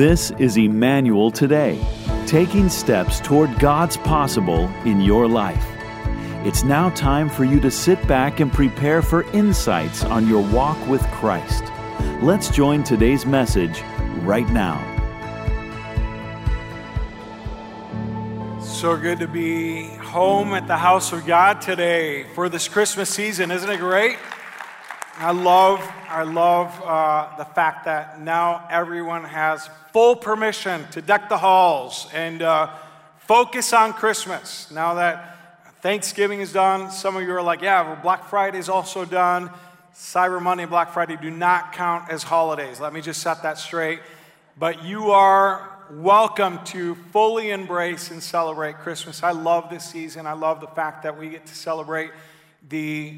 This is Emmanuel Today, taking steps toward God's possible in your life. It's now time for you to sit back and prepare for insights on your walk with Christ. Let's join today's message right now. So good to be home at the house of God today for this Christmas season. Isn't it great? I love, I love uh, the fact that now everyone has full permission to deck the halls and uh, focus on Christmas. Now that Thanksgiving is done, some of you are like, yeah, well, Black Friday is also done. Cyber Monday and Black Friday do not count as holidays. Let me just set that straight. But you are welcome to fully embrace and celebrate Christmas. I love this season. I love the fact that we get to celebrate the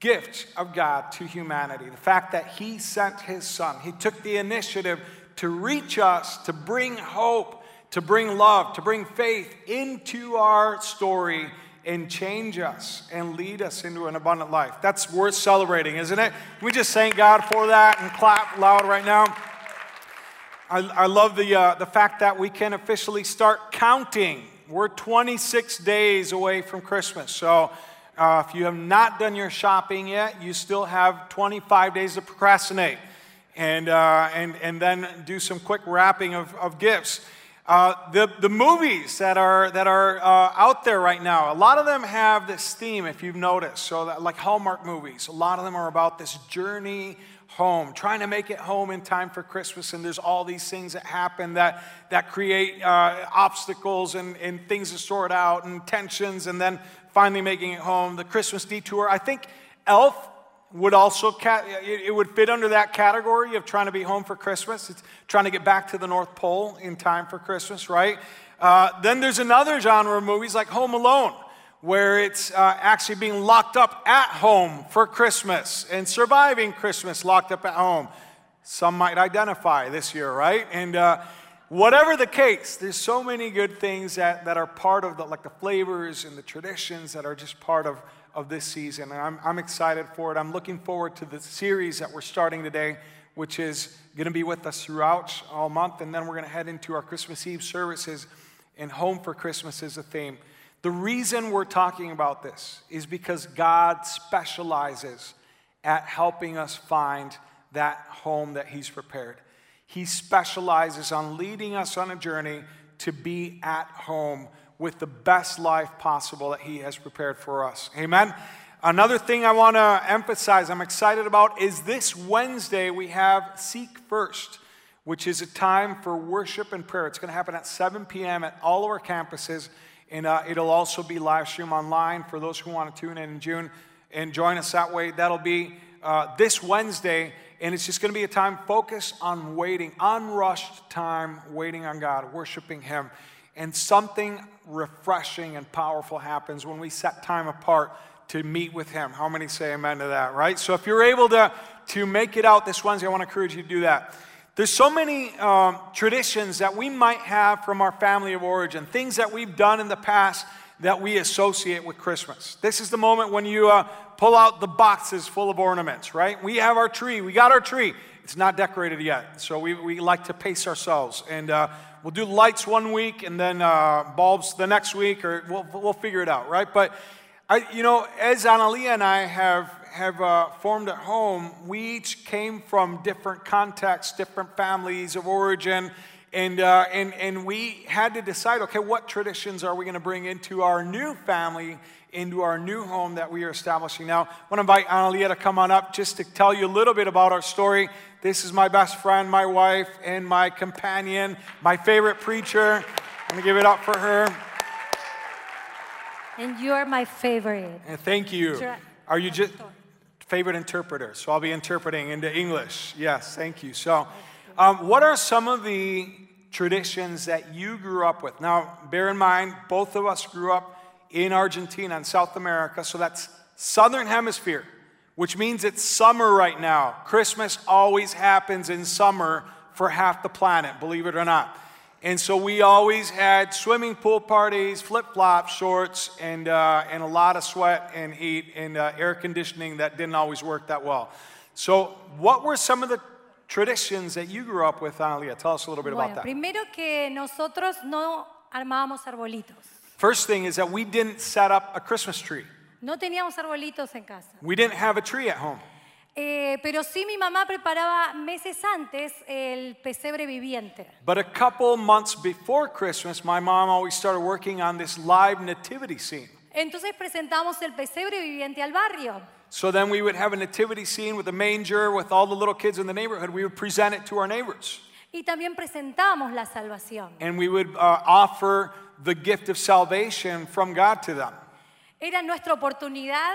gift of God to humanity. The fact that He sent His Son, He took the initiative to reach us, to bring hope, to bring love, to bring faith into our story and change us and lead us into an abundant life. That's worth celebrating, isn't it? Can we just thank God for that and clap loud right now? I, I love the, uh, the fact that we can officially start counting. We're 26 days away from Christmas. So, uh, if you have not done your shopping yet, you still have 25 days to procrastinate and, uh, and, and then do some quick wrapping of, of gifts. Uh, the, the movies that are, that are uh, out there right now, a lot of them have this theme, if you've noticed. So, that, like Hallmark movies, a lot of them are about this journey home, trying to make it home in time for Christmas. And there's all these things that happen that, that create uh, obstacles and, and things to sort out and tensions. And then finally making it home. The Christmas detour. I think Elf would also it would fit under that category of trying to be home for Christmas. It's trying to get back to the North Pole in time for Christmas, right? Uh, then there's another genre of movies like Home Alone, where it's uh, actually being locked up at home for Christmas and surviving Christmas locked up at home. Some might identify this year, right? And uh, whatever the case, there's so many good things that, that are part of the, like the flavors and the traditions that are just part of, of this season. And I'm, I'm excited for it. I'm looking forward to the series that we're starting today, which is going to be with us throughout all month. And then we're going to head into our Christmas Eve services, and Home for Christmas is a theme. The reason we're talking about this is because God specializes at helping us find that home that He's prepared. He specializes on leading us on a journey to be at home with the best life possible that He has prepared for us. Amen. Another thing I want to emphasize, I'm excited about, is this Wednesday we have Seek First, which is a time for worship and prayer. It's going to happen at 7 p.m. at all of our campuses, and uh, it'll also be live stream online for those who want to tune in in June and join us that way. That'll be uh, this Wednesday and it's just going to be a time focused on waiting, unrushed time waiting on God, worshiping Him. And something refreshing and powerful happens when we set time apart to meet with Him. How many say amen to that, right? So if you're able to, to make it out this Wednesday, I want to encourage you to do that. There's so many um, traditions that we might have from our family of origin, things that we've done in the past that we associate with Christmas. This is the moment when you uh, pull out the boxes full of ornaments, right? We have our tree, we got our tree. It's not decorated yet, so we, we like to pace ourselves. And uh, we'll do lights one week and then uh, bulbs the next week, or we'll, we'll figure it out, right? But, I, you know, as Analia and I have, have uh, formed at home, we each came from different contexts, different families of origin, and, uh, and, and we had to decide okay, what traditions are we going to bring into our new family, into our new home that we are establishing now? I want to invite Analia to come on up just to tell you a little bit about our story. This is my best friend, my wife, and my companion, my favorite preacher. I'm going to give it up for her. And you are my favorite. And thank you. Are you just favorite interpreter? So I'll be interpreting into English. Yes, thank you. So, um, what are some of the traditions that you grew up with? Now, bear in mind, both of us grew up in Argentina and South America, so that's Southern Hemisphere, which means it's summer right now. Christmas always happens in summer for half the planet, believe it or not. And so we always had swimming pool parties, flip flops, shorts, and, uh, and a lot of sweat and heat and uh, air conditioning that didn't always work that well. So, what were some of the traditions that you grew up with, Analia? Tell us a little bit about Bueno, that. primero que nosotros no armábamos arbolitos. First thing is that we didn't set up a Christmas tree. No teníamos arbolitos en casa. We didn't have a tree at home. Eh, pero sí mi mamá preparaba meses antes el pesebre viviente. But a couple months before Christmas, my mom always started working on this live nativity scene. Entonces presentamos el pesebre viviente al barrio. So then we would have a nativity scene with a manger with all the little kids in the neighborhood. We would present it to our neighbors. Y también presentamos la salvación. And we would uh, offer the gift of salvation from God to them. Era nuestra oportunidad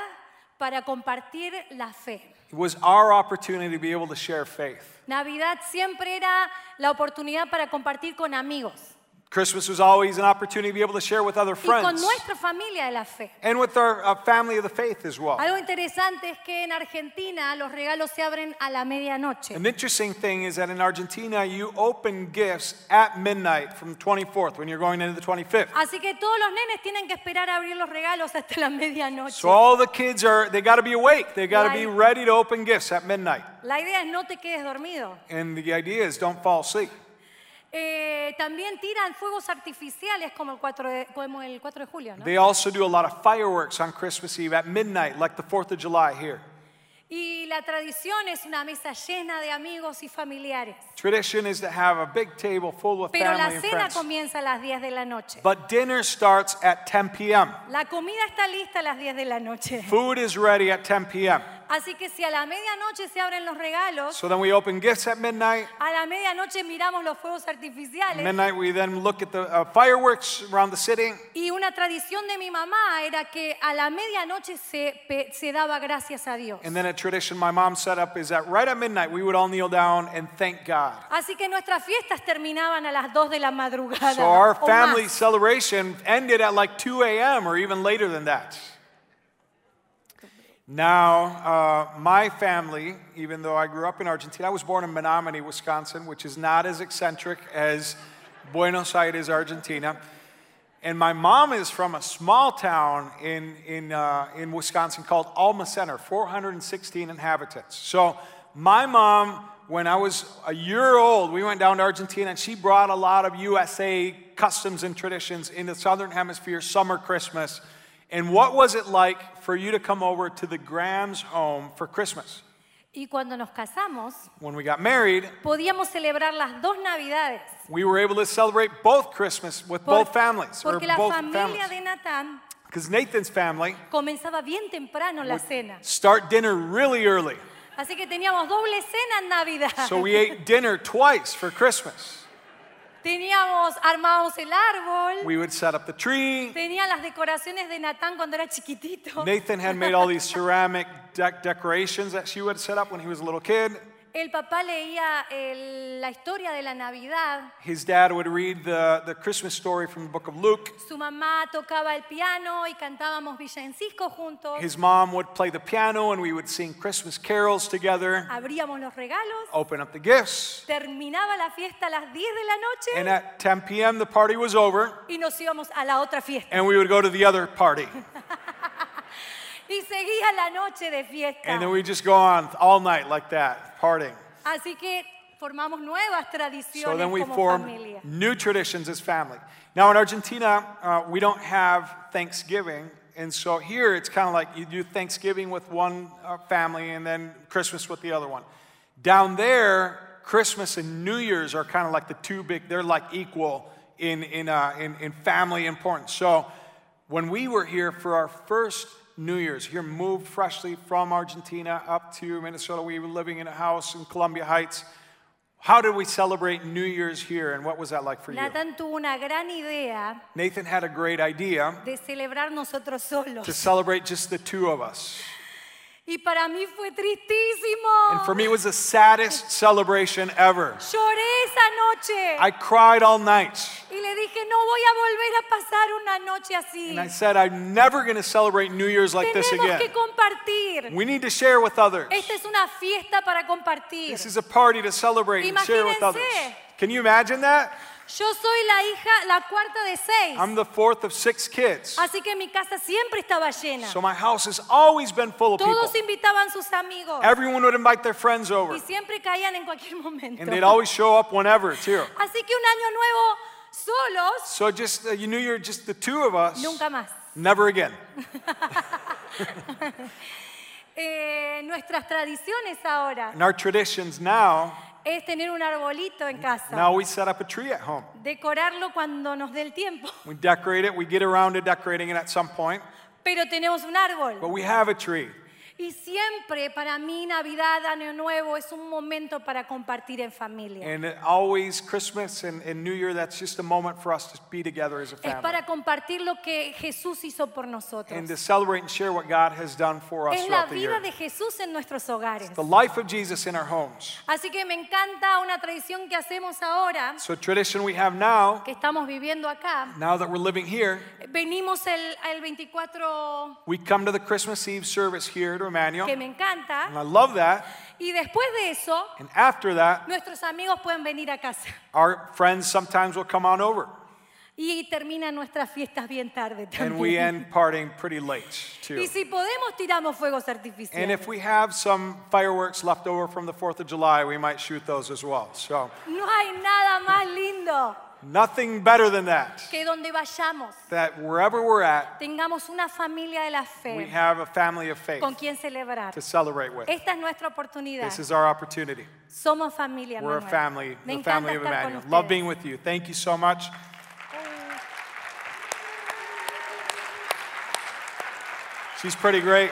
para compartir la fe. It was our opportunity to be able to share faith. Navidad siempre era la oportunidad para compartir con amigos Christmas was always an opportunity to be able to share with other y con friends nuestra familia de la fe. and with our uh, family of the faith as well. Algo interesante es que en Argentina los regalos se abren a la medianoche. An interesting thing is that in Argentina, you open gifts at midnight from the 24th when you're going into the 25th. Así que todos los nenes tienen que esperar a abrir los regalos hasta la medianoche. So all the kids are, they got to be awake. They got to be ready to open gifts at midnight. La idea es no te quedes dormido. And the idea is don't fall asleep. Eh, también tiran fuegos artificiales como el 4 de, como el 4 de julio, ¿no? They also do a lot of fireworks on Christmas Eve at midnight, like the 4th of July here. Y la tradición es una mesa llena de amigos y familiares. Tradition is to have a big table full of Pero la family and cena friends. comienza a las 10 de la noche. But dinner starts at 10 p.m. La comida está lista a las 10 de la noche. Food is ready at 10 p.m. Así que si a la medianoche se abren los regalos, So then we open gifts at midnight. a la medianoche miramos los fuegos artificiales. Midnight, we then look at the uh, fireworks around the city. Y una tradición de mi mamá era que a la medianoche se, pe- se daba gracias a Dios. And then a tradition my mom set up is that right at midnight, we would all kneel down and thank God. Así que nuestras fiestas terminaban a las 2 de la madrugada. So our o family más. celebration ended at like 2 a.m. or even later than that. Now, uh, my family, even though I grew up in Argentina, I was born in Menomonie, Wisconsin, which is not as eccentric as Buenos Aires, Argentina. And my mom is from a small town in, in, uh, in Wisconsin called Alma Center, 416 inhabitants. So, my mom, when I was a year old, we went down to Argentina and she brought a lot of USA customs and traditions in the Southern Hemisphere, summer Christmas. And what was it like for you to come over to the Graham's home for Christmas? Y cuando nos casamos, When we got married, podíamos celebrar las dos Navidades. we were able to celebrate both Christmas with Por- both families. or porque la both familia families. de Natán Because Nathan's family comenzaba bien temprano la cena. start dinner really early. Así que teníamos doble cena en Navidad. So we ate dinner twice for Christmas. Teníamos, armábamos el árbol. We would set up the tree. Tenía las decoraciones de Natán cuando era chiquitito. Nathan had made all these ceramic dec- decorations that she would set up when he was a little kid. El papá leía el- la historia de la Navidad. His dad would read the, the Christmas story from the book of Luke. Su mamá tocaba el piano y cantábamos villancicos juntos. His mom would play the piano and we would sing Christmas carols together, Abríamos los regalos. open up the gifts. Terminaba la fiesta a las 10 de la noche And at 10 p.m., the party was over y nos íbamos a la otra fiesta. and we would go to the other party. Y seguía la noche de fiesta. And then we just go on all night like that, partying. Así que formamos nuevas So tradiciones then we como form familia. new traditions as family. Now in Argentina, uh, we don't have Thanksgiving. And so here it's kind of like you do Thanksgiving with one uh, family and then Christmas with the other one. Down there, Christmas and New Year's are kind of like the two big, they're like equal in, in, uh, in, in family importance. So when we were here for our first New Year's, here moved freshly from Argentina up to Minnesota, we were living in a house in Columbia Heights. How did we celebrate New Year's here, and what was that like for you? Natán tuvo una gran idea Nathan had a great idea de celebrar nosotros solos. to celebrate just the two of us. Y para mí fue tristísimo. And for me, it was the saddest celebration ever. Lloré esa noche. I cried all night. y le dije, no voy a volver a pasar una noche así. And I said, I'm never going to celebrate New Year's like this Tenemos again. que compartir. We need to share with others. Esta es una fiesta para compartir. This is a party to celebrate and share with others. Can you imagine that? Yo soy la hija, la cuarta de seis. I'm the fourth of six kids. Así que mi casa siempre estaba llena. So my house has always been full of people. Todos invitaban sus amigos. Everyone would invite their friends over. Y siempre caían en cualquier momento. And they'd always show up whenever, too. Así que un año nuevo solos, So just, uh, you knew you're just the two of us. nunca más. Never again. Eh, nuestras tradiciones ahora And our traditions now, es tener un arbolito en casa, now we set up a tree at home. decorarlo cuando nos dé el tiempo. We decorate it. We get around to decorating it at some point. Pero tenemos un árbol. But we have a tree. Y siempre para mí Navidad, Año Nuevo es un momento para compartir en familia. And it always, Christmas and, and New Year, that's just a moment for us to be together as a Es family. para compartir lo que Jesús hizo por nosotros. And to celebrate and share what God has done for us Es la throughout the vida year. de Jesús en nuestros hogares. The life of Jesus in our homes. Así que me encanta una tradición que hacemos ahora, So, a tradition we have now, que estamos viviendo acá. now that we're living here, Venimos el, el 24, we come to the Christmas Eve service here at Emmanuel. que me encanta, And I love that. y después de eso, And after that, nuestros amigos pueden venir a casa. our friends sometimes will come on over. Y terminan nuestras fiestas bien tarde And we también. end partying pretty late, too. Y si podemos, tiramos fuegos And artificiales. if we have some fireworks left over from the 4th of July, we might shoot those as well. So, No hay nada más lindo nothing better than that. que donde vayamos That wherever we're at, tengamos una familia de la we fe have a family of faith con quien celebrar. to celebrate with. Esta es nuestra oportunidad. This is our opportunity. Somos familia. We're a family, Me the family of Emmanuel. Love being with you. Thank you so much. She's pretty great.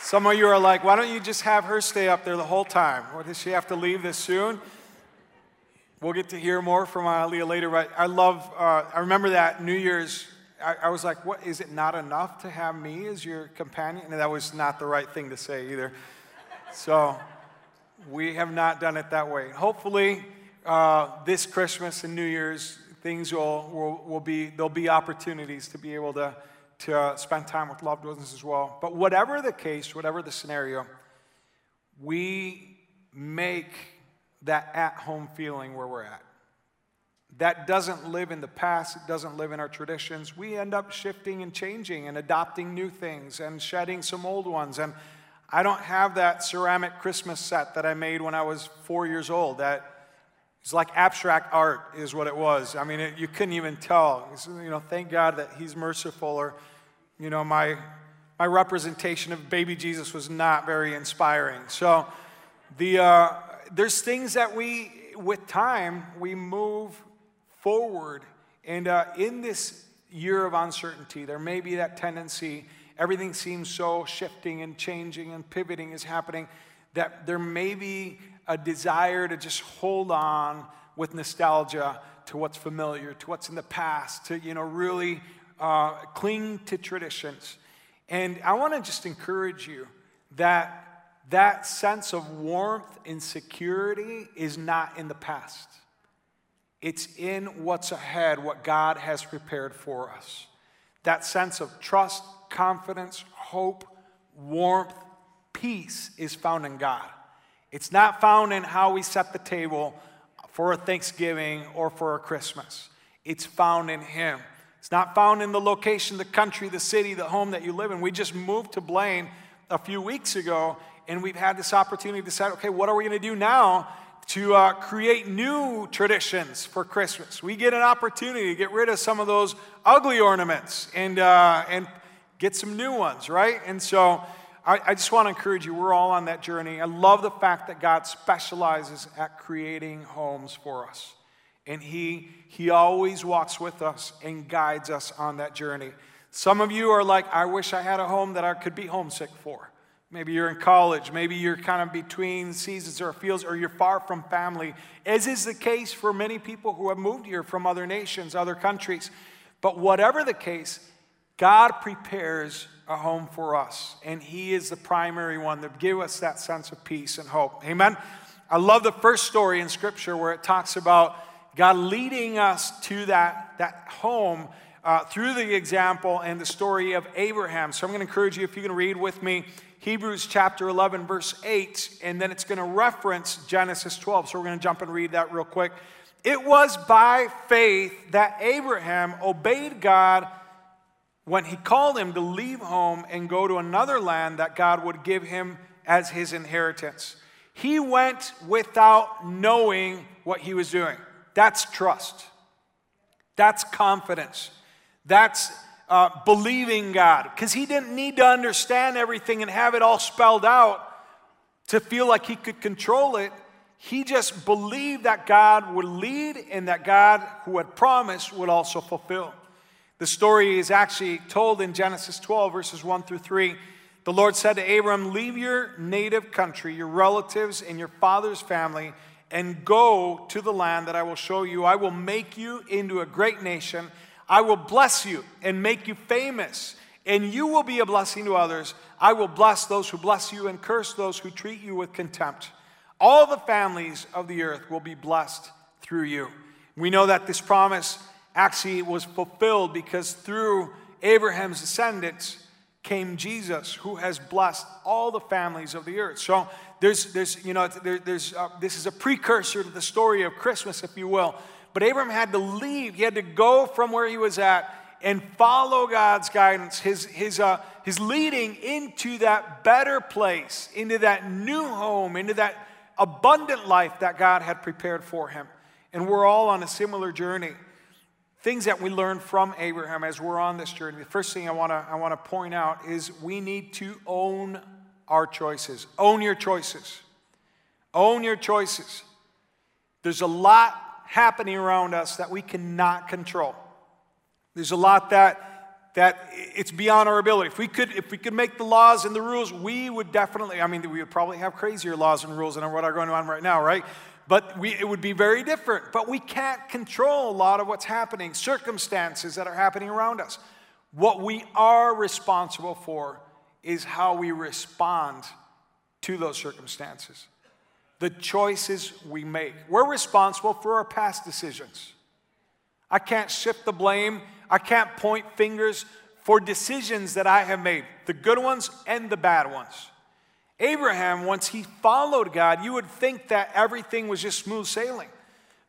Some of you are like, why don't you just have her stay up there the whole time? Or does she have to leave this soon? We'll get to hear more from Leah later, but I love, uh, I remember that New Year's, I, I was like, what, is it not enough to have me as your companion? And that was not the right thing to say either. So we have not done it that way. Hopefully, uh, this Christmas and New Year's, things will, will, will be, there'll be opportunities to be able to, to uh, spend time with loved ones as well. But whatever the case, whatever the scenario, we make that at home feeling where we're at. That doesn't live in the past, it doesn't live in our traditions. We end up shifting and changing and adopting new things and shedding some old ones. And I don't have that ceramic Christmas set that I made when I was four years old. That it's like abstract art, is what it was. I mean, it, you couldn't even tell. It's, you know, thank God that He's merciful. Or, you know, my my representation of baby Jesus was not very inspiring. So, the uh, there's things that we, with time, we move forward. And uh, in this year of uncertainty, there may be that tendency. Everything seems so shifting and changing and pivoting is happening that there may be a desire to just hold on with nostalgia to what's familiar, to what's in the past, to you know really uh, cling to traditions. And I want to just encourage you that that sense of warmth and security is not in the past. It's in what's ahead, what God has prepared for us. That sense of trust, confidence, hope, warmth, peace is found in God. It's not found in how we set the table for a Thanksgiving or for a Christmas. It's found in Him. It's not found in the location, the country, the city, the home that you live in. We just moved to Blaine a few weeks ago, and we've had this opportunity to decide okay, what are we going to do now to uh, create new traditions for Christmas? We get an opportunity to get rid of some of those ugly ornaments and, uh, and get some new ones, right? And so I, I just want to encourage you, we're all on that journey. I love the fact that God specializes at creating homes for us. And he, he always walks with us and guides us on that journey. Some of you are like, I wish I had a home that I could be homesick for. Maybe you're in college, maybe you're kind of between seasons or fields, or you're far from family, as is the case for many people who have moved here from other nations, other countries. But whatever the case, God prepares a home for us, and He is the primary one that give us that sense of peace and hope. Amen. I love the first story in Scripture where it talks about God leading us to that, that home uh, through the example and the story of Abraham. So I'm going to encourage you, if you can read with me, Hebrews chapter 11, verse 8, and then it's going to reference Genesis 12. So we're going to jump and read that real quick. It was by faith that Abraham obeyed God when he called him to leave home and go to another land that God would give him as his inheritance. He went without knowing what he was doing. That's trust. That's confidence. That's uh, believing God. Because he didn't need to understand everything and have it all spelled out to feel like he could control it. He just believed that God would lead and that God, who had promised, would also fulfill. The story is actually told in Genesis 12, verses 1 through 3. The Lord said to Abram, Leave your native country, your relatives, and your father's family, and go to the land that I will show you. I will make you into a great nation. I will bless you and make you famous, and you will be a blessing to others. I will bless those who bless you and curse those who treat you with contempt. All the families of the earth will be blessed through you. We know that this promise actually was fulfilled because through Abraham's descendants came Jesus, who has blessed all the families of the earth. So there's, there's you know, there, there's, uh, this is a precursor to the story of Christmas, if you will. But Abraham had to leave, he had to go from where he was at and follow God's guidance, his, his, uh, his leading into that better place, into that new home, into that abundant life that God had prepared for him. And we're all on a similar journey things that we learn from Abraham as we're on this journey. The first thing I want to I want to point out is we need to own our choices. Own your choices. Own your choices. There's a lot happening around us that we cannot control. There's a lot that that it's beyond our ability. If we could if we could make the laws and the rules, we would definitely I mean we would probably have crazier laws and rules than what are going on right now, right? but we, it would be very different. But we can't control a lot of what's happening, circumstances that are happening around us. What we are responsible for is how we respond to those circumstances, the choices we make. We're responsible for our past decisions. I can't shift the blame, I can't point fingers for decisions that I have made, the good ones and the bad ones. Abraham, once he followed God, you would think that everything was just smooth sailing.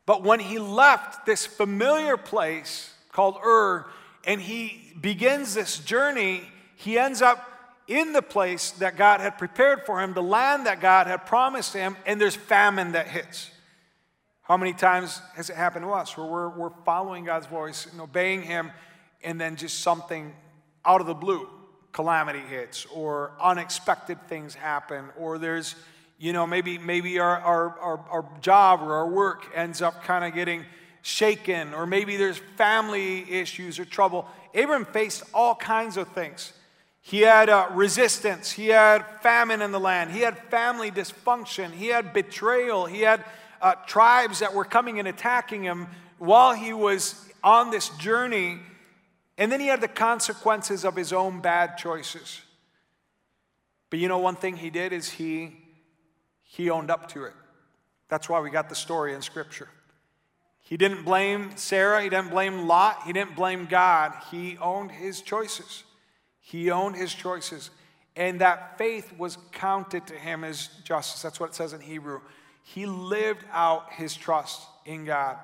But when he left this familiar place called Ur and he begins this journey, he ends up in the place that God had prepared for him, the land that God had promised him, and there's famine that hits. How many times has it happened to us where we're, we're following God's voice and obeying Him, and then just something out of the blue calamity hits or unexpected things happen or there's you know maybe maybe our, our, our, our job or our work ends up kind of getting shaken or maybe there's family issues or trouble abram faced all kinds of things he had uh, resistance he had famine in the land he had family dysfunction he had betrayal he had uh, tribes that were coming and attacking him while he was on this journey and then he had the consequences of his own bad choices. But you know, one thing he did is he, he owned up to it. That's why we got the story in Scripture. He didn't blame Sarah, he didn't blame Lot, he didn't blame God. He owned his choices. He owned his choices. And that faith was counted to him as justice. That's what it says in Hebrew. He lived out his trust in God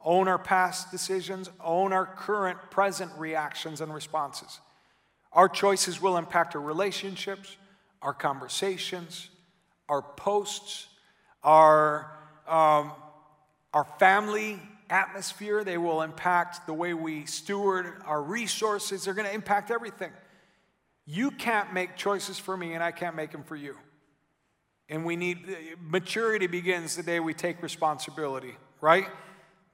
own our past decisions, own our current, present reactions and responses. Our choices will impact our relationships, our conversations, our posts, our, um, our family atmosphere. They will impact the way we steward our resources. They're going to impact everything. You can't make choices for me, and I can't make them for you. And we need maturity begins the day we take responsibility, right?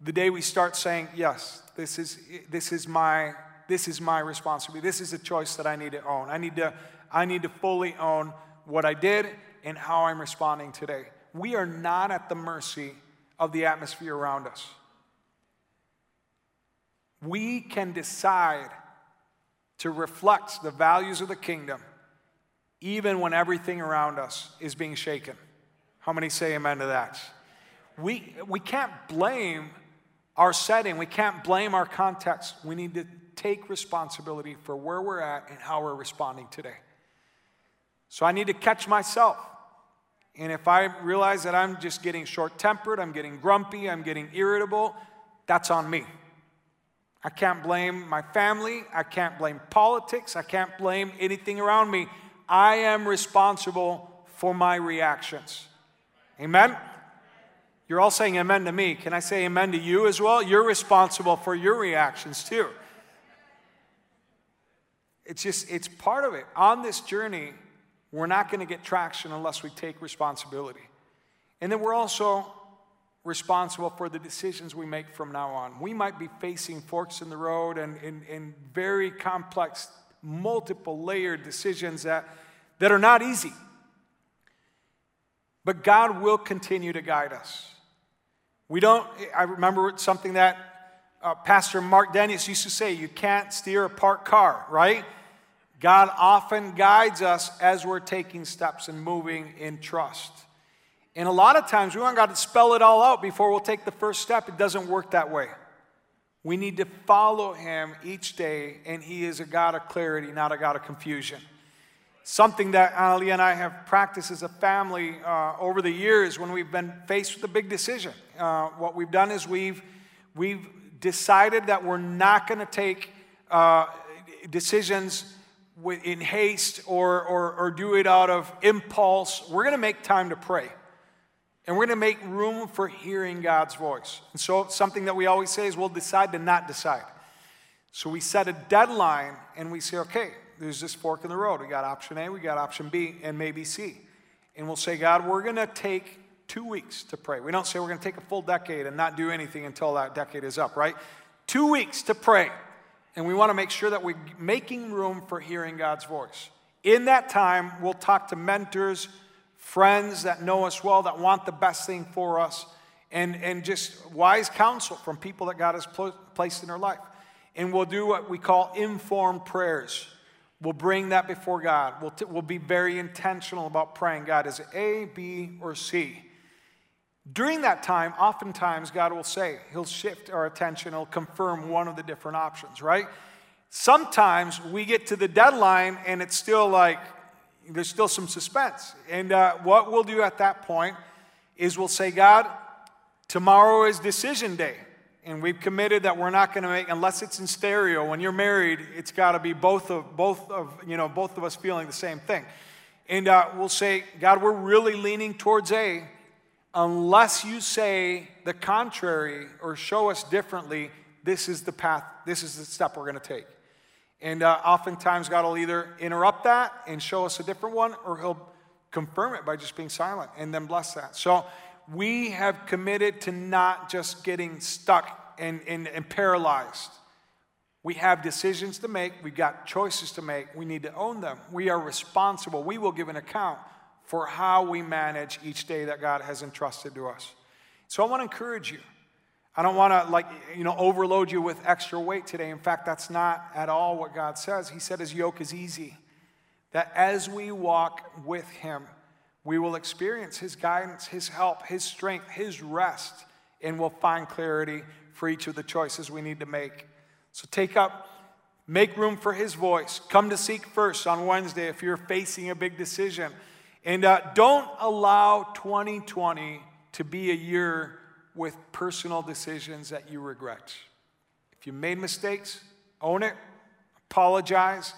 the day we start saying, yes, this is, this is, my, this is my responsibility. This is a choice that I need to own. I need to, I need to fully own what I did and how I'm responding today. We are not at the mercy of the atmosphere around us. We can decide to reflect the values of the kingdom even when everything around us is being shaken. How many say amen to that? We, we can't blame our setting. We can't blame our context. We need to take responsibility for where we're at and how we're responding today. So I need to catch myself. And if I realize that I'm just getting short tempered, I'm getting grumpy, I'm getting irritable, that's on me. I can't blame my family. I can't blame politics. I can't blame anything around me. I am responsible for my reactions. Amen? You're all saying amen to me. Can I say amen to you as well? You're responsible for your reactions too. It's just, it's part of it. On this journey, we're not going to get traction unless we take responsibility. And then we're also responsible for the decisions we make from now on. We might be facing forks in the road and, and, and very complex, multiple layered decisions that, that are not easy. But God will continue to guide us. We don't, I remember something that uh, Pastor Mark Dennis used to say you can't steer a parked car, right? God often guides us as we're taking steps and moving in trust. And a lot of times we want God to spell it all out before we'll take the first step. It doesn't work that way. We need to follow Him each day, and He is a God of clarity, not a God of confusion. Something that Ali and I have practiced as a family uh, over the years when we've been faced with a big decision. Uh, what we've done is we've, we've decided that we're not going to take uh, decisions in haste or, or, or do it out of impulse. We're going to make time to pray. And we're going to make room for hearing God's voice. And so, something that we always say is we'll decide to not decide. So, we set a deadline and we say, okay, there's this fork in the road. We got option A, we got option B, and maybe C. And we'll say, God, we're going to take two weeks to pray. We don't say we're going to take a full decade and not do anything until that decade is up, right? Two weeks to pray. And we want to make sure that we're making room for hearing God's voice. In that time, we'll talk to mentors, friends that know us well, that want the best thing for us, and, and just wise counsel from people that God has pl- placed in our life. And we'll do what we call informed prayers. We'll bring that before God. We'll, t- we'll be very intentional about praying God, is it A, B, or C? During that time, oftentimes God will say, He'll shift our attention, He'll confirm one of the different options, right? Sometimes we get to the deadline and it's still like, there's still some suspense. And uh, what we'll do at that point is we'll say, God, tomorrow is decision day. And we've committed that we're not going to make, unless it's in stereo. When you're married, it's got to be both of both of you know both of us feeling the same thing. And uh, we'll say, God, we're really leaning towards A. Unless you say the contrary or show us differently, this is the path. This is the step we're going to take. And uh, oftentimes, God will either interrupt that and show us a different one, or He'll confirm it by just being silent and then bless that. So we have committed to not just getting stuck and, and, and paralyzed. We have decisions to make, we've got choices to make, we need to own them. We are responsible. We will give an account for how we manage each day that God has entrusted to us. So I want to encourage you I don't want to like you know overload you with extra weight today. In fact, that's not at all what God says. He said his yoke is easy. That as we walk with him, we will experience his guidance, his help, his strength, his rest, and we'll find clarity for each of the choices we need to make. So take up make room for his voice. Come to seek first on Wednesday if you're facing a big decision. And uh, don't allow 2020 to be a year with personal decisions that you regret. If you made mistakes, own it, apologize,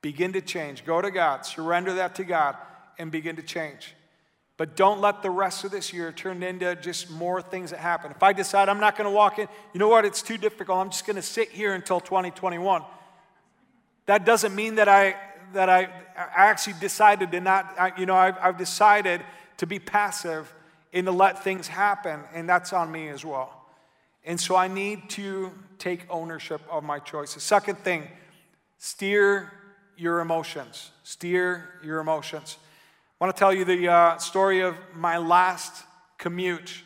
begin to change. Go to God, surrender that to God, and begin to change. But don't let the rest of this year turn into just more things that happen. If I decide I'm not going to walk in, you know what? It's too difficult. I'm just going to sit here until 2021. That doesn't mean that I that I, I actually decided to not. I, you know, I've, I've decided to be passive and to let things happen, and that's on me as well. And so I need to take ownership of my choices. Second thing, steer your emotions. Steer your emotions. I want to tell you the uh, story of my last commute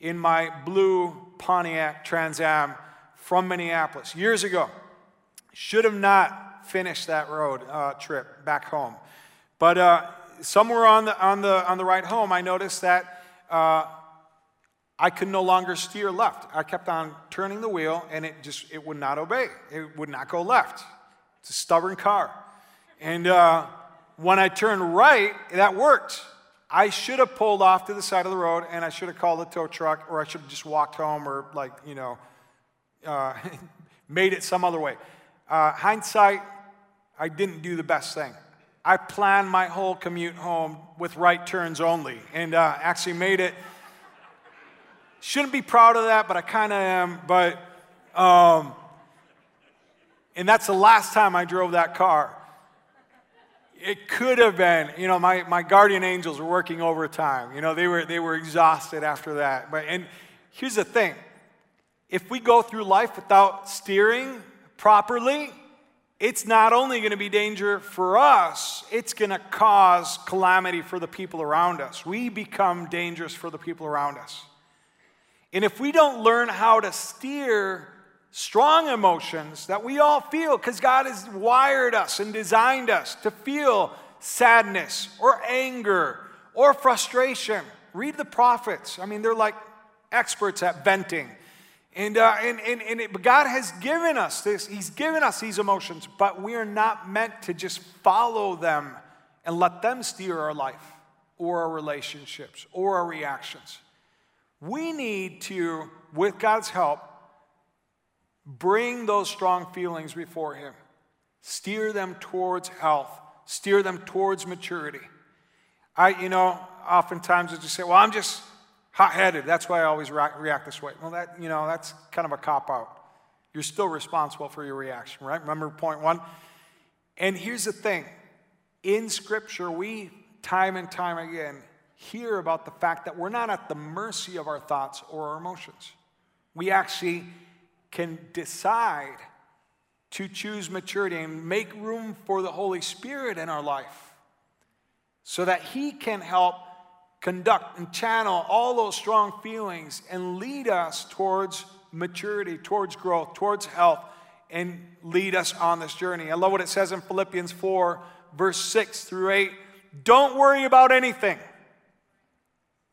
in my blue Pontiac Trans Am from Minneapolis years ago. Should have not finished that road uh, trip back home. But uh, somewhere on the, on, the, on the ride home, I noticed that uh, I could no longer steer left. I kept on turning the wheel and it just it would not obey. It would not go left. It's a stubborn car. And uh, when I turned right, that worked. I should have pulled off to the side of the road and I should have called a tow truck or I should have just walked home or, like, you know, uh, made it some other way. Uh, hindsight, I didn't do the best thing. I planned my whole commute home with right turns only and uh, actually made it. Shouldn't be proud of that, but I kind of am. But, um, and that's the last time I drove that car. It could have been, you know, my, my guardian angels were working overtime. You know, they were, they were exhausted after that. But, and here's the thing if we go through life without steering properly, it's not only going to be danger for us, it's going to cause calamity for the people around us. We become dangerous for the people around us. And if we don't learn how to steer strong emotions that we all feel, because God has wired us and designed us to feel sadness or anger or frustration. Read the prophets. I mean, they're like experts at venting. And, uh, and, and, and it, God has given us this, He's given us these emotions, but we are not meant to just follow them and let them steer our life or our relationships or our reactions. We need to, with God's help, bring those strong feelings before Him, steer them towards health, steer them towards maturity. I, you know, oftentimes I just say, well, I'm just, hot headed. That's why I always react this way. Well, that, you know, that's kind of a cop out. You're still responsible for your reaction, right? Remember point one? And here's the thing in Scripture, we time and time again hear about the fact that we're not at the mercy of our thoughts or our emotions. We actually can decide to choose maturity and make room for the Holy Spirit in our life so that He can help conduct and channel all those strong feelings and lead us towards maturity, towards growth, towards health, and lead us on this journey. I love what it says in Philippians 4, verse 6 through 8. Don't worry about anything.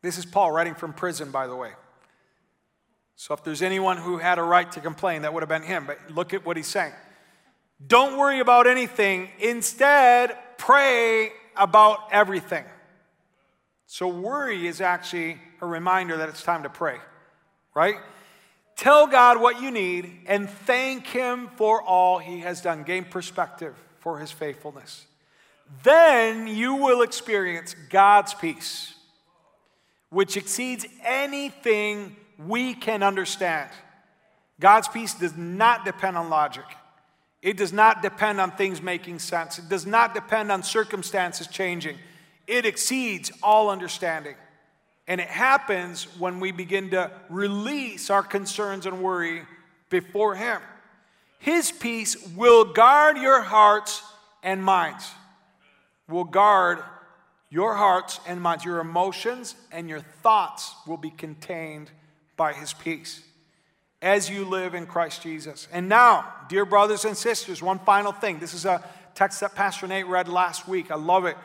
This is Paul writing from prison, by the way. So if there's anyone who had a right to complain, that would have been him. But look at what he's saying. Don't worry about anything. Instead, pray about everything. So, worry is actually a reminder that it's time to pray, right? Tell God what you need and thank Him for all He has done. Gain perspective for His faithfulness. Then you will experience God's peace, which exceeds anything we can understand. God's peace does not depend on logic. It does not depend on things making sense. It does not depend on circumstances changing it exceeds all understanding. And it happens when we begin to release our concerns and worry before Him. His peace will guard your hearts and minds, will guard your hearts and minds. Your emotions and your thoughts will be contained by His peace as you live in Christ Jesus. And now, dear brothers and sisters, one final thing. This is a text that Pastor Nate read last week. I love it.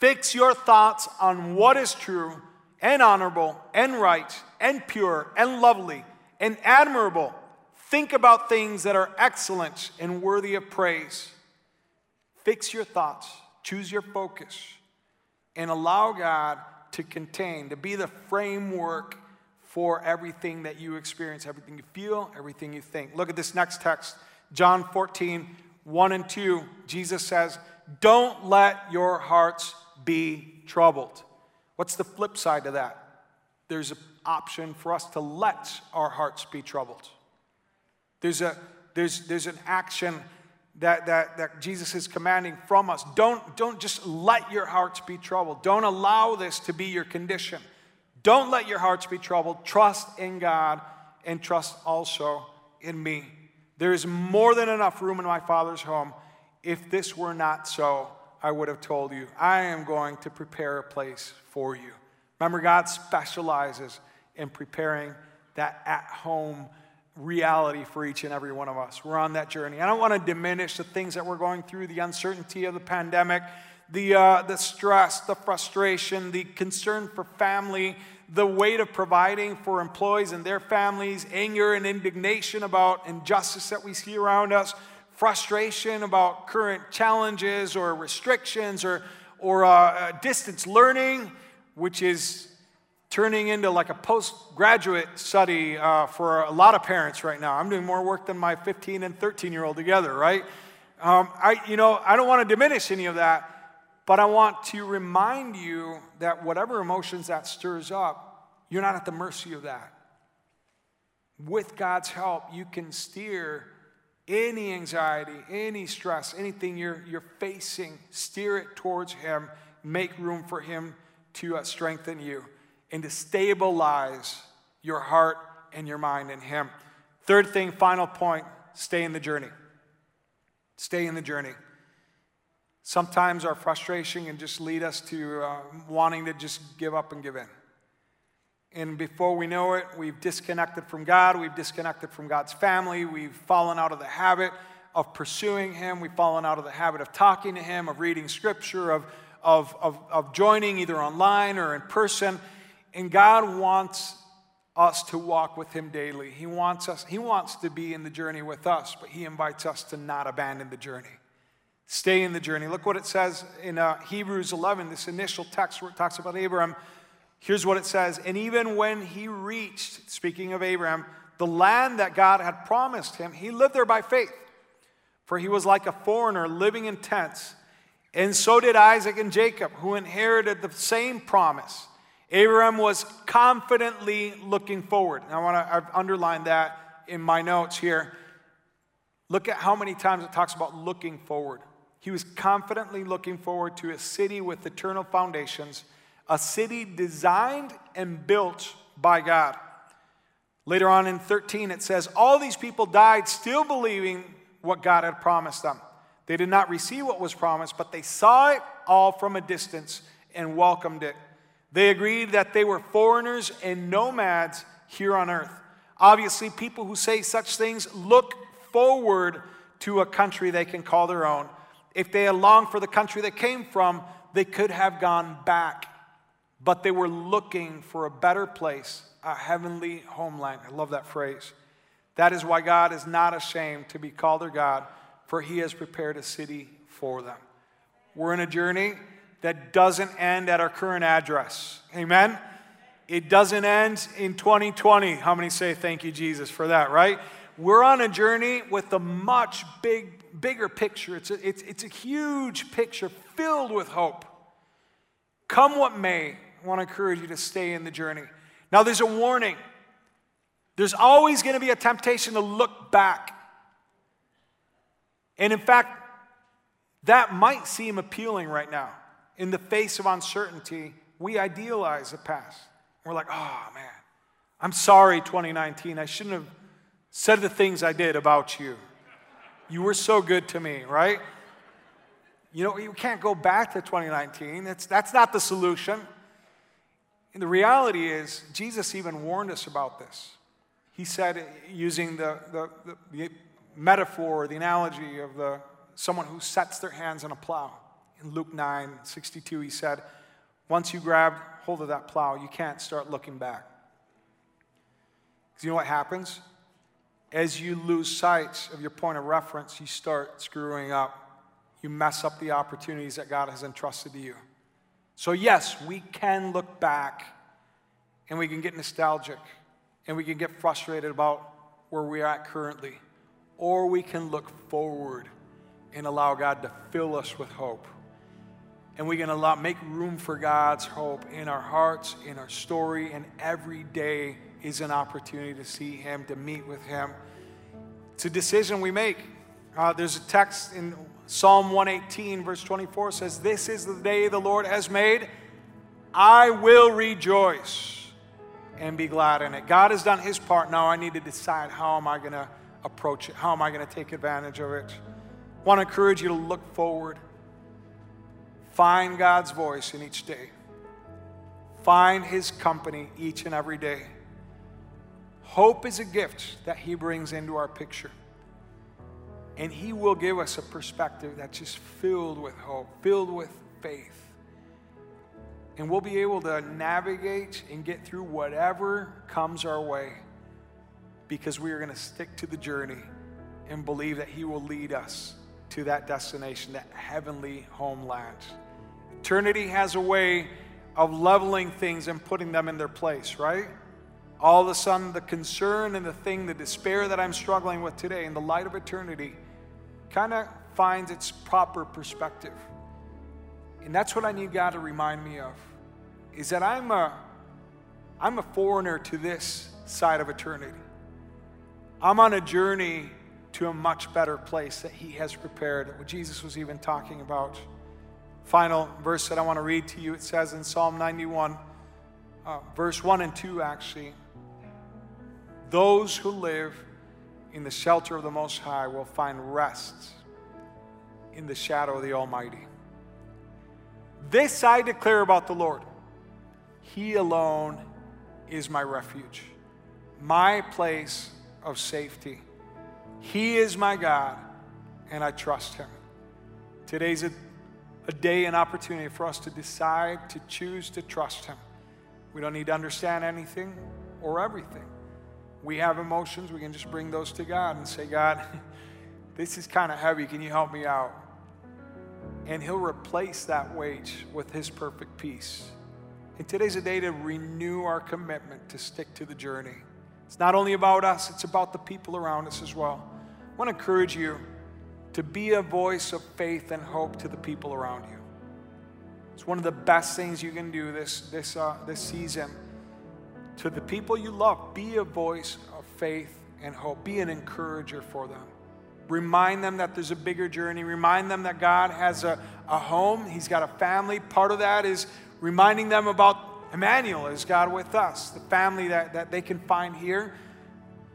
Fix your thoughts on what is true and honorable and right and pure and lovely and admirable. Think about things that are excellent and worthy of praise. Fix your thoughts, choose your focus, and allow God to contain, to be the framework for everything that you experience, everything you feel, everything you think. Look at this next text, John 14, 1 and 2. Jesus says, Don't let your hearts be troubled. What's the flip side to that? There's an option for us to let our hearts be troubled. There's, a, there's, there's an action that, that, that Jesus is commanding from us. Don't, don't just let your hearts be troubled. Don't allow this to be your condition. Don't let your hearts be troubled. Trust in God and trust also in me. There is more than enough room in my Father's home. If this were not so, I would have told you, I am going to prepare a place for you. Remember, God specializes in preparing that at home reality for each and every one of us. We're on that journey. I don't want to diminish the things that we're going through the uncertainty of the pandemic, the, uh, the stress, the frustration, the concern for family, the weight of providing for employees and their families, anger and indignation about injustice that we see around us frustration about current challenges or restrictions or, or uh, uh, distance learning, which is turning into like a postgraduate study uh, for a lot of parents right now. I'm doing more work than my 15 and 13 year old together, right? Um, I, you know, I don't want to diminish any of that, but I want to remind you that whatever emotions that stirs up, you're not at the mercy of that. With God's help, you can steer any anxiety, any stress, anything you're, you're facing, steer it towards Him, make room for Him to uh, strengthen you and to stabilize your heart and your mind in Him. Third thing, final point stay in the journey. Stay in the journey. Sometimes our frustration can just lead us to uh, wanting to just give up and give in. And before we know it, we've disconnected from God, we've disconnected from God's family, we've fallen out of the habit of pursuing Him, we've fallen out of the habit of talking to Him, of reading Scripture, of, of, of, of joining either online or in person. And God wants us to walk with him daily. He wants us he wants to be in the journey with us, but he invites us to not abandon the journey. Stay in the journey. Look what it says in uh, Hebrews 11, this initial text where it talks about Abraham. Here's what it says, and even when he reached, speaking of Abraham, the land that God had promised him, he lived there by faith. For he was like a foreigner living in tents. And so did Isaac and Jacob, who inherited the same promise. Abraham was confidently looking forward. And I want to, I've underlined that in my notes here. Look at how many times it talks about looking forward. He was confidently looking forward to a city with eternal foundations, a city designed and built by God. Later on in 13, it says, All these people died still believing what God had promised them. They did not receive what was promised, but they saw it all from a distance and welcomed it. They agreed that they were foreigners and nomads here on earth. Obviously, people who say such things look forward to a country they can call their own. If they had longed for the country they came from, they could have gone back. But they were looking for a better place, a heavenly homeland. I love that phrase. That is why God is not ashamed to be called their God, for he has prepared a city for them. We're in a journey that doesn't end at our current address. Amen? It doesn't end in 2020. How many say thank you, Jesus, for that, right? We're on a journey with a much big, bigger picture. It's a, it's, it's a huge picture filled with hope. Come what may, want to encourage you to stay in the journey. Now, there's a warning. There's always going to be a temptation to look back. And in fact, that might seem appealing right now in the face of uncertainty, we idealize the past. We're like, oh man, I'm sorry, 2019. I shouldn't have said the things I did about you. You were so good to me, right? You know, you can't go back to 2019. That's, that's not the solution. And the reality is, Jesus even warned us about this. He said, using the, the, the, the metaphor, the analogy of the, someone who sets their hands on a plow in Luke 9 62, he said, Once you grab hold of that plow, you can't start looking back. Because you know what happens? As you lose sight of your point of reference, you start screwing up. You mess up the opportunities that God has entrusted to you. So, yes, we can look back and we can get nostalgic and we can get frustrated about where we're at currently. Or we can look forward and allow God to fill us with hope and we can allow make room for God's hope in our hearts, in our story, and every day is an opportunity to see Him, to meet with Him. It's a decision we make. Uh, there's a text in Psalm 118, verse 24 says, This is the day the Lord has made. I will rejoice and be glad in it. God has done his part. Now I need to decide how am I going to approach it? How am I going to take advantage of it? I want to encourage you to look forward. Find God's voice in each day. Find His company each and every day. Hope is a gift that He brings into our picture. And He will give us a perspective that's just filled with hope, filled with faith. And we'll be able to navigate and get through whatever comes our way because we are going to stick to the journey and believe that He will lead us to that destination, that heavenly homeland. Eternity has a way of leveling things and putting them in their place, right? All of a sudden, the concern and the thing, the despair that I'm struggling with today in the light of eternity kind of finds its proper perspective. And that's what I need God to remind me of is that I'm a I'm a foreigner to this side of eternity. I'm on a journey to a much better place that he has prepared. What Jesus was even talking about. Final verse that I want to read to you it says in Psalm 91, uh, verse 1 and 2, actually. Those who live in the shelter of the Most High will find rest in the shadow of the Almighty. This I declare about the Lord He alone is my refuge, my place of safety. He is my God, and I trust Him. Today's a, a day, an opportunity for us to decide to choose to trust Him. We don't need to understand anything or everything. We have emotions, we can just bring those to God and say, God, this is kind of heavy. Can you help me out? And He'll replace that weight with His perfect peace. And today's a day to renew our commitment to stick to the journey. It's not only about us, it's about the people around us as well. I want to encourage you to be a voice of faith and hope to the people around you. It's one of the best things you can do this, this, uh, this season. To the people you love, be a voice of faith and hope. Be an encourager for them. Remind them that there's a bigger journey. Remind them that God has a, a home, He's got a family. Part of that is reminding them about Emmanuel is God with us, the family that, that they can find here.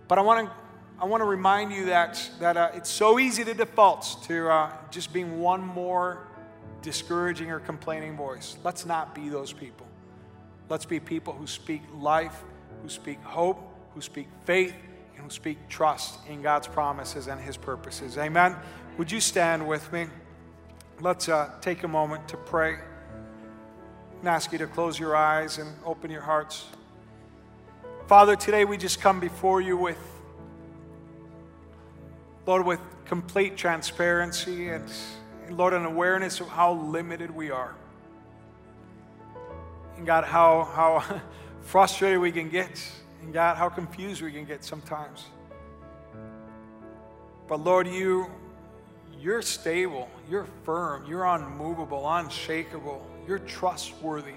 But I want to I want to remind you that, that uh, it's so easy to default to uh, just being one more discouraging or complaining voice. Let's not be those people. Let's be people who speak life, who speak hope, who speak faith, and who speak trust in God's promises and His purposes. Amen. Would you stand with me? Let's uh, take a moment to pray and ask you to close your eyes and open your hearts. Father, today we just come before you with, Lord, with complete transparency and, Lord, an awareness of how limited we are. And God, how, how frustrated we can get. And God, how confused we can get sometimes. But Lord, you, you're stable, you're firm, you're unmovable, unshakable you're trustworthy.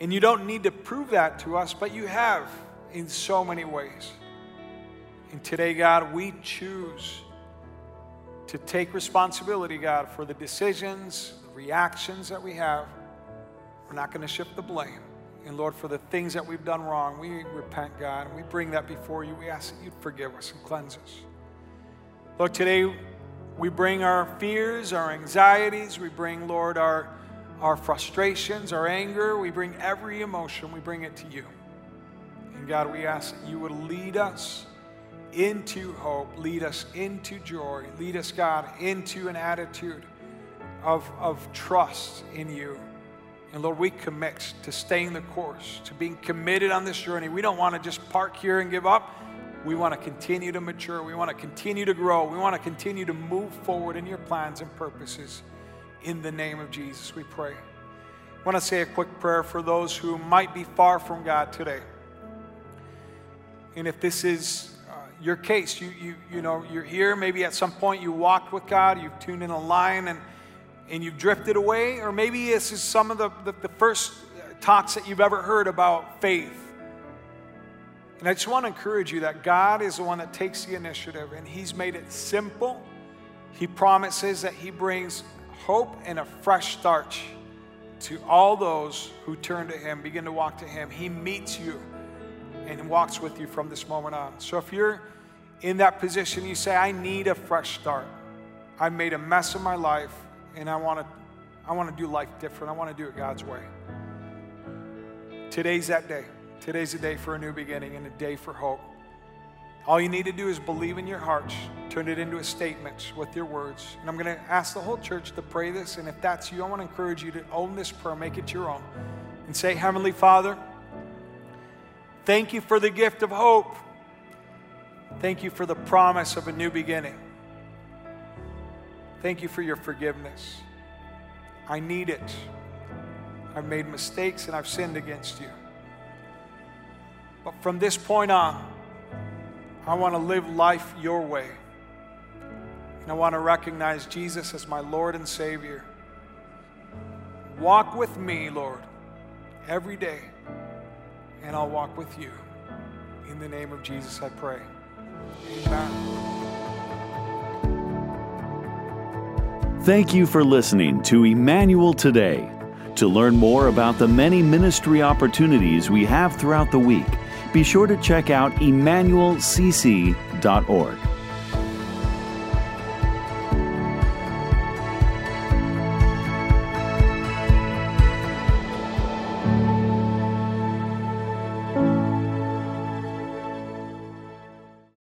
And you don't need to prove that to us, but you have in so many ways. And today, God, we choose to take responsibility, God, for the decisions, the reactions that we have. We're not going to shift the blame. And Lord, for the things that we've done wrong, we repent, God, and we bring that before you. We ask that you'd forgive us and cleanse us. Lord, today we bring our fears, our anxieties, we bring, Lord, our, our frustrations, our anger, we bring every emotion, we bring it to you. And God, we ask that you would lead us into hope, lead us into joy, lead us, God, into an attitude of, of trust in you. And Lord, we commit to staying the course, to being committed on this journey. We don't want to just park here and give up. We want to continue to mature. We want to continue to grow. We want to continue to move forward in your plans and purposes. In the name of Jesus, we pray. I want to say a quick prayer for those who might be far from God today. And if this is uh, your case, you, you, you know, you're here, maybe at some point you walked with God, you've tuned in a line and, and you've drifted away, or maybe this is some of the, the, the first talks that you've ever heard about faith and I just want to encourage you that God is the one that takes the initiative and He's made it simple. He promises that He brings hope and a fresh start to all those who turn to Him, begin to walk to Him. He meets you and walks with you from this moment on. So if you're in that position, you say, I need a fresh start. I made a mess of my life and I want to I want to do life different. I want to do it God's way. Today's that day. Today's a day for a new beginning and a day for hope. All you need to do is believe in your heart, turn it into a statement with your words. And I'm going to ask the whole church to pray this. And if that's you, I want to encourage you to own this prayer, make it your own, and say, Heavenly Father, thank you for the gift of hope. Thank you for the promise of a new beginning. Thank you for your forgiveness. I need it. I've made mistakes and I've sinned against you. But from this point on, I want to live life your way. And I want to recognize Jesus as my Lord and Savior. Walk with me, Lord, every day, and I'll walk with you. In the name of Jesus, I pray. Amen. Thank you for listening to Emmanuel Today. To learn more about the many ministry opportunities we have throughout the week, be sure to check out emmanuelcc.org.